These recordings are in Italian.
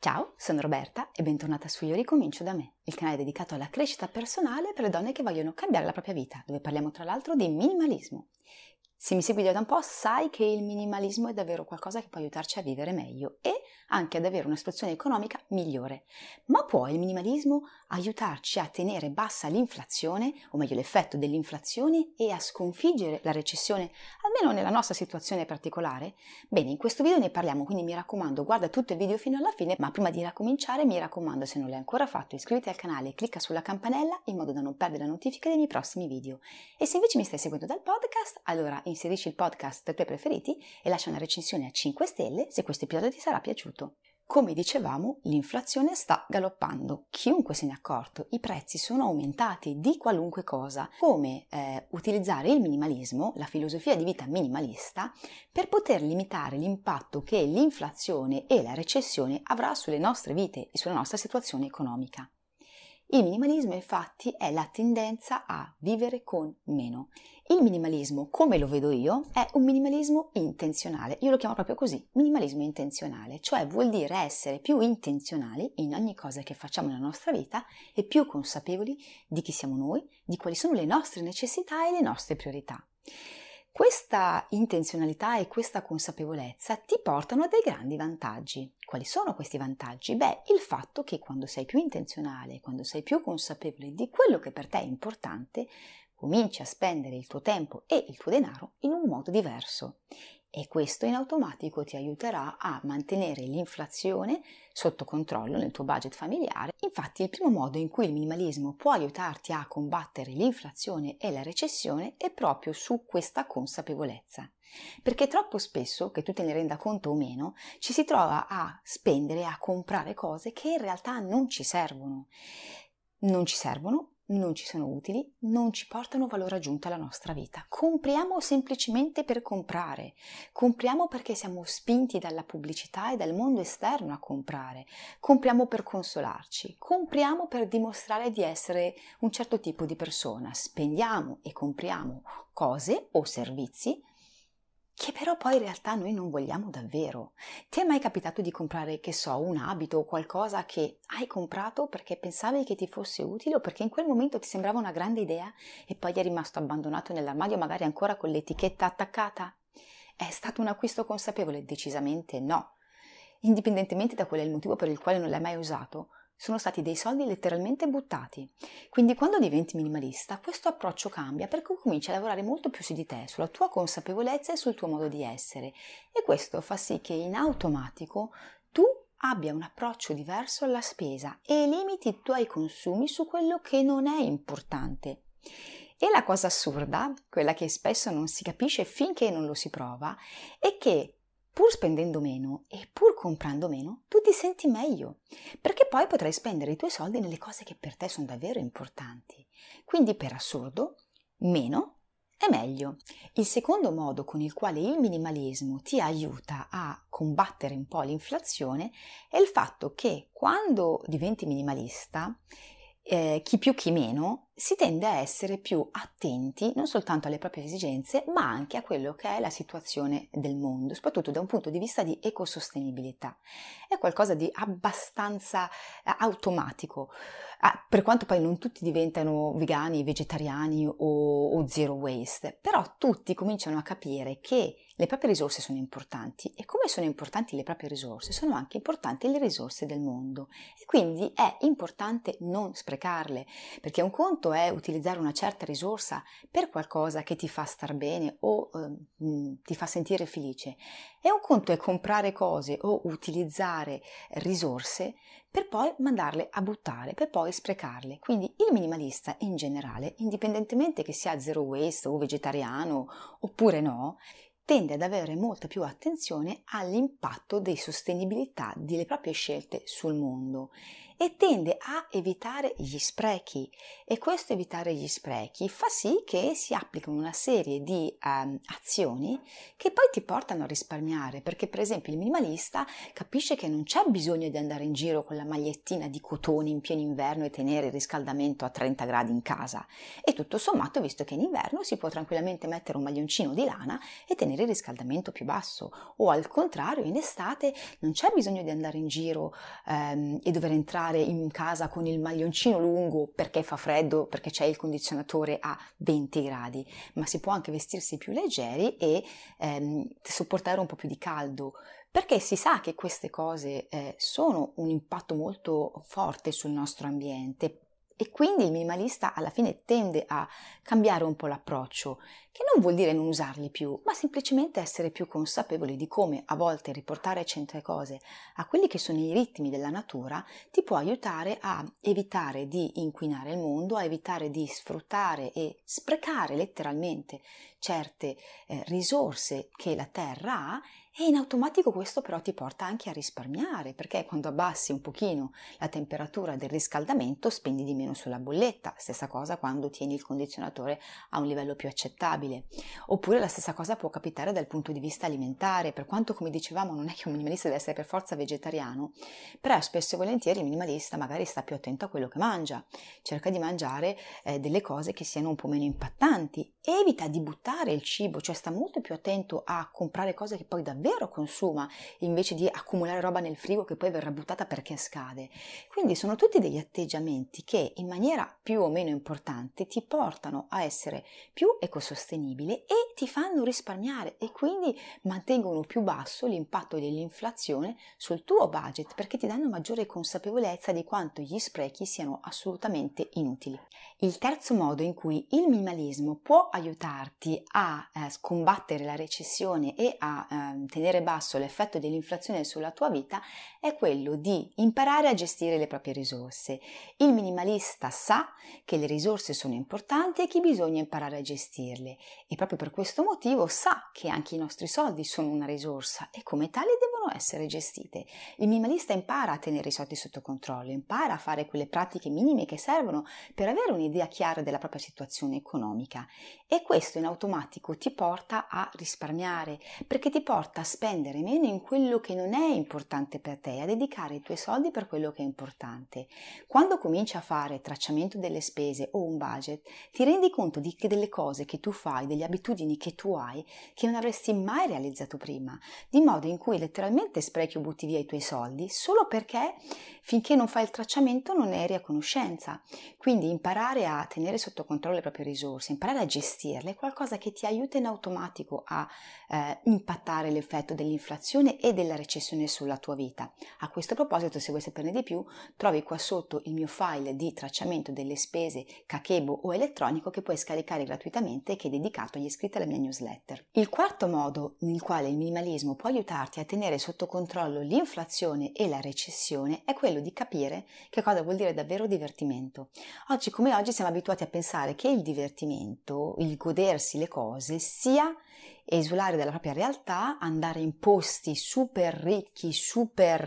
Ciao, sono Roberta e bentornata su Io ricomincio da me, il canale dedicato alla crescita personale per le donne che vogliono cambiare la propria vita, dove parliamo tra l'altro di minimalismo. Se mi segui da un po' sai che il minimalismo è davvero qualcosa che può aiutarci a vivere meglio e anche ad avere una situazione economica migliore. Ma può il minimalismo aiutarci a tenere bassa l'inflazione, o meglio l'effetto dell'inflazione, e a sconfiggere la recessione, almeno nella nostra situazione particolare? Bene, in questo video ne parliamo, quindi mi raccomando, guarda tutto il video fino alla fine, ma prima di cominciare mi raccomando, se non l'hai ancora fatto, iscriviti al canale e clicca sulla campanella in modo da non perdere la notifica dei miei prossimi video. E se invece mi stai seguendo dal podcast, allora inserisci il podcast tuoi preferiti e lascia una recensione a 5 stelle se questo episodio ti sarà piaciuto. Come dicevamo, l'inflazione sta galoppando. Chiunque se ne è accorto, i prezzi sono aumentati di qualunque cosa. Come eh, utilizzare il minimalismo, la filosofia di vita minimalista, per poter limitare l'impatto che l'inflazione e la recessione avrà sulle nostre vite e sulla nostra situazione economica. Il minimalismo infatti è la tendenza a vivere con meno. Il minimalismo, come lo vedo io, è un minimalismo intenzionale. Io lo chiamo proprio così, minimalismo intenzionale, cioè vuol dire essere più intenzionali in ogni cosa che facciamo nella nostra vita e più consapevoli di chi siamo noi, di quali sono le nostre necessità e le nostre priorità. Questa intenzionalità e questa consapevolezza ti portano a dei grandi vantaggi. Quali sono questi vantaggi? Beh, il fatto che quando sei più intenzionale, quando sei più consapevole di quello che per te è importante, cominci a spendere il tuo tempo e il tuo denaro in un modo diverso e questo in automatico ti aiuterà a mantenere l'inflazione sotto controllo nel tuo budget familiare. Infatti il primo modo in cui il minimalismo può aiutarti a combattere l'inflazione e la recessione è proprio su questa consapevolezza. Perché troppo spesso, che tu te ne renda conto o meno, ci si trova a spendere, a comprare cose che in realtà non ci servono. Non ci servono non ci sono utili, non ci portano valore aggiunto alla nostra vita. Compriamo semplicemente per comprare, compriamo perché siamo spinti dalla pubblicità e dal mondo esterno a comprare, compriamo per consolarci, compriamo per dimostrare di essere un certo tipo di persona, spendiamo e compriamo cose o servizi che però poi in realtà noi non vogliamo davvero. Ti è mai capitato di comprare, che so, un abito o qualcosa che hai comprato perché pensavi che ti fosse utile o perché in quel momento ti sembrava una grande idea e poi è rimasto abbandonato nell'armadio magari ancora con l'etichetta attaccata? È stato un acquisto consapevole? Decisamente no. Indipendentemente da qual è il motivo per il quale non l'hai mai usato, sono stati dei soldi letteralmente buttati. Quindi quando diventi minimalista, questo approccio cambia perché cominci a lavorare molto più su di te, sulla tua consapevolezza e sul tuo modo di essere. E questo fa sì che in automatico tu abbia un approccio diverso alla spesa e limiti i tuoi consumi su quello che non è importante. E la cosa assurda, quella che spesso non si capisce finché non lo si prova, è che pur spendendo meno e pur comprando meno, tu ti senti meglio, perché poi potrai spendere i tuoi soldi nelle cose che per te sono davvero importanti. Quindi, per assurdo, meno è meglio. Il secondo modo con il quale il minimalismo ti aiuta a combattere un po' l'inflazione è il fatto che quando diventi minimalista, eh, chi più chi meno si tende a essere più attenti non soltanto alle proprie esigenze, ma anche a quello che è la situazione del mondo, soprattutto da un punto di vista di ecosostenibilità. È qualcosa di abbastanza eh, automatico, ah, per quanto poi non tutti diventano vegani, vegetariani o, o zero waste, però tutti cominciano a capire che le proprie risorse sono importanti. E come sono importanti le proprie risorse, sono anche importanti le risorse del mondo. E quindi è importante non sprecarle, perché un conto conto è utilizzare una certa risorsa per qualcosa che ti fa star bene o eh, ti fa sentire felice e un conto è comprare cose o utilizzare risorse per poi mandarle a buttare, per poi sprecarle. Quindi il minimalista in generale, indipendentemente che sia zero waste o vegetariano oppure no, tende ad avere molta più attenzione all'impatto di sostenibilità delle proprie scelte sul mondo e tende a evitare gli sprechi. E questo evitare gli sprechi fa sì che si applicano una serie di um, azioni che poi ti portano a risparmiare perché per esempio il minimalista capisce che non c'è bisogno di andare in giro con la magliettina di cotone in pieno inverno e tenere il riscaldamento a 30 gradi in casa. E tutto sommato visto che in inverno si può tranquillamente mettere un maglioncino di lana e tenere il riscaldamento più basso. O al contrario in estate non c'è bisogno di andare in giro um, e dover entrare in casa con il maglioncino lungo perché fa freddo, perché c'è il condizionatore a 20 gradi, ma si può anche vestirsi più leggeri e ehm, sopportare un po' più di caldo perché si sa che queste cose eh, sono un impatto molto forte sul nostro ambiente e quindi il minimalista alla fine tende a cambiare un po' l'approccio, che non vuol dire non usarli più, ma semplicemente essere più consapevoli di come a volte riportare certe cose a quelli che sono i ritmi della natura ti può aiutare a evitare di inquinare il mondo, a evitare di sfruttare e sprecare letteralmente certe eh, risorse che la terra ha e in automatico questo però ti porta anche a risparmiare, perché quando abbassi un pochino la temperatura del riscaldamento spendi di meno sulla bolletta, stessa cosa quando tieni il condizionatore a un livello più accettabile. Oppure la stessa cosa può capitare dal punto di vista alimentare, per quanto come dicevamo non è che un minimalista deve essere per forza vegetariano, però spesso e volentieri il minimalista magari sta più attento a quello che mangia, cerca di mangiare eh, delle cose che siano un po' meno impattanti, evita di buttare il cibo, cioè sta molto più attento a comprare cose che poi davvero davvero consuma invece di accumulare roba nel frigo che poi verrà buttata perché scade. Quindi sono tutti degli atteggiamenti che in maniera più o meno importante ti portano a essere più ecosostenibile e ti fanno risparmiare e quindi mantengono più basso l'impatto dell'inflazione sul tuo budget perché ti danno maggiore consapevolezza di quanto gli sprechi siano assolutamente inutili. Il terzo modo in cui il minimalismo può aiutarti a eh, combattere la recessione e a eh, tenere basso l'effetto dell'inflazione sulla tua vita è quello di imparare a gestire le proprie risorse. Il minimalista sa che le risorse sono importanti e che bisogna imparare a gestirle e proprio per questo motivo sa che anche i nostri soldi sono una risorsa e come tali devono essere gestite. Il minimalista impara a tenere i soldi sotto controllo, impara a fare quelle pratiche minime che servono per avere un'idea chiara della propria situazione economica e questo in automatico ti porta a risparmiare perché ti porta a spendere meno in quello che non è importante per te, a dedicare i tuoi soldi per quello che è importante. Quando cominci a fare tracciamento delle spese o un budget, ti rendi conto di che delle cose che tu fai, delle abitudini che tu hai, che non avresti mai realizzato prima, di modo in cui letteralmente sprechi o butti via i tuoi soldi solo perché finché non fai il tracciamento non eri a conoscenza. Quindi imparare a tenere sotto controllo le proprie risorse, imparare a gestirle è qualcosa che ti aiuta in automatico a eh, impattare l'effetto dell'inflazione e della recessione sulla tua vita. A questo proposito, se vuoi saperne di più, trovi qua sotto il mio file di tracciamento delle spese Kakebo o elettronico che puoi scaricare gratuitamente e che è dedicato agli iscritti alla mia newsletter. Il quarto modo nel quale il minimalismo può aiutarti a tenere sotto controllo l'inflazione e la recessione è quello di capire che cosa vuol dire davvero divertimento. Oggi come oggi siamo abituati a pensare che il divertimento, il godersi le cose, sia esulare dalla propria realtà, andare in posti super ricchi, super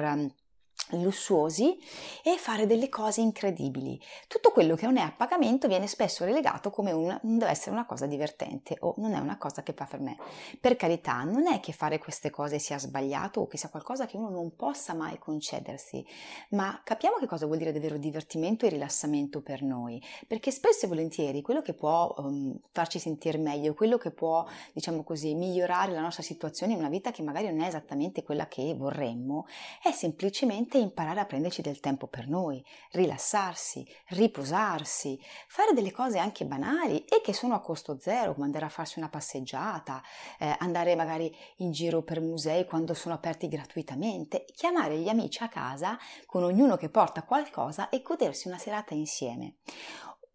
lussuosi e fare delle cose incredibili. Tutto quello che non è a pagamento viene spesso relegato come un deve essere una cosa divertente o non è una cosa che fa per me. Per carità, non è che fare queste cose sia sbagliato o che sia qualcosa che uno non possa mai concedersi, ma capiamo che cosa vuol dire davvero divertimento e rilassamento per noi, perché spesso e volentieri quello che può um, farci sentire meglio, quello che può, diciamo così, migliorare la nostra situazione in una vita che magari non è esattamente quella che vorremmo, è semplicemente imparare a prenderci del tempo per noi, rilassarsi, riposarsi, fare delle cose anche banali e che sono a costo zero, come andare a farsi una passeggiata, eh, andare magari in giro per musei quando sono aperti gratuitamente, chiamare gli amici a casa con ognuno che porta qualcosa e godersi una serata insieme.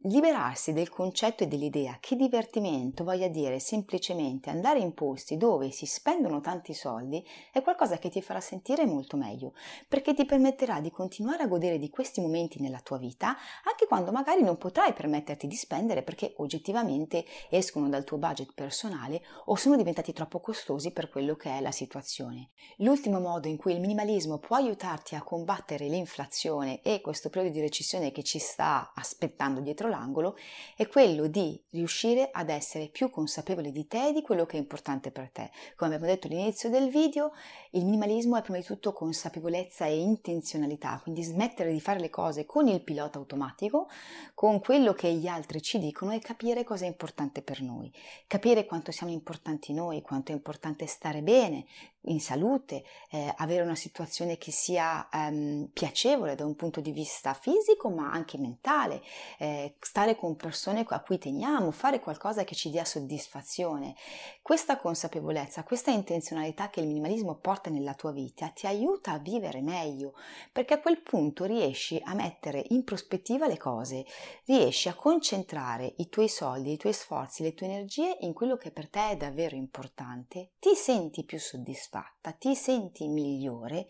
Liberarsi del concetto e dell'idea che divertimento voglia dire semplicemente andare in posti dove si spendono tanti soldi è qualcosa che ti farà sentire molto meglio, perché ti permetterà di continuare a godere di questi momenti nella tua vita, anche quando magari non potrai permetterti di spendere perché oggettivamente escono dal tuo budget personale o sono diventati troppo costosi per quello che è la situazione. L'ultimo modo in cui il minimalismo può aiutarti a combattere l'inflazione e questo periodo di recessione che ci sta aspettando dietro l'angolo è quello di riuscire ad essere più consapevole di te e di quello che è importante per te. Come abbiamo detto all'inizio del video, il minimalismo è prima di tutto consapevolezza e intenzionalità, quindi smettere di fare le cose con il pilota automatico, con quello che gli altri ci dicono e capire cosa è importante per noi, capire quanto siamo importanti noi, quanto è importante stare bene, in salute, eh, avere una situazione che sia ehm, piacevole da un punto di vista fisico ma anche mentale, eh, stare con persone a cui teniamo, fare qualcosa che ci dia soddisfazione. Questa consapevolezza, questa intenzionalità che il minimalismo porta nella tua vita ti aiuta a vivere meglio perché a quel punto riesci a mettere in prospettiva le cose, riesci a concentrare i tuoi soldi, i tuoi sforzi, le tue energie in quello che per te è davvero importante, ti senti più soddisfatta, ti senti migliore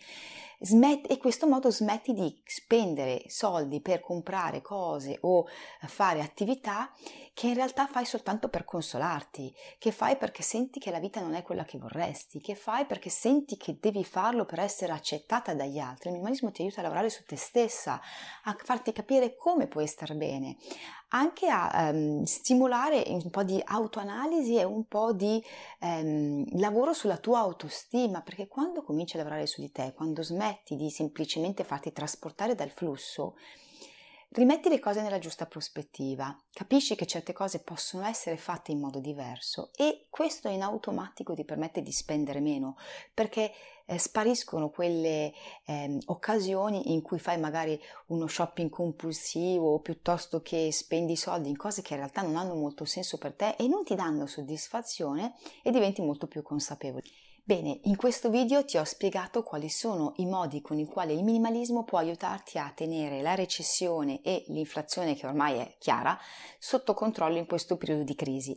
smetti, e in questo modo smetti di spendere soldi per comprare cose o fare attività che in realtà fai soltanto per consolarti, che fai perché senti che la vita non è quella che vorresti, che fai perché senti che devi farlo per essere accettata dagli altri. Il minimalismo ti aiuta a lavorare su te stessa, a farti capire come puoi star bene, anche a um, stimolare un po' di autoanalisi e un po' di um, lavoro sulla tua autostima, perché quando cominci a lavorare su di te, quando smetti di semplicemente farti trasportare dal flusso, rimetti le cose nella giusta prospettiva, capisci che certe cose possono essere fatte in modo diverso e questo in automatico ti permette di spendere meno, perché eh, spariscono quelle eh, occasioni in cui fai magari uno shopping compulsivo piuttosto che spendi soldi in cose che in realtà non hanno molto senso per te e non ti danno soddisfazione e diventi molto più consapevole. Bene, in questo video ti ho spiegato quali sono i modi con i quali il minimalismo può aiutarti a tenere la recessione e l'inflazione, che ormai è chiara, sotto controllo in questo periodo di crisi.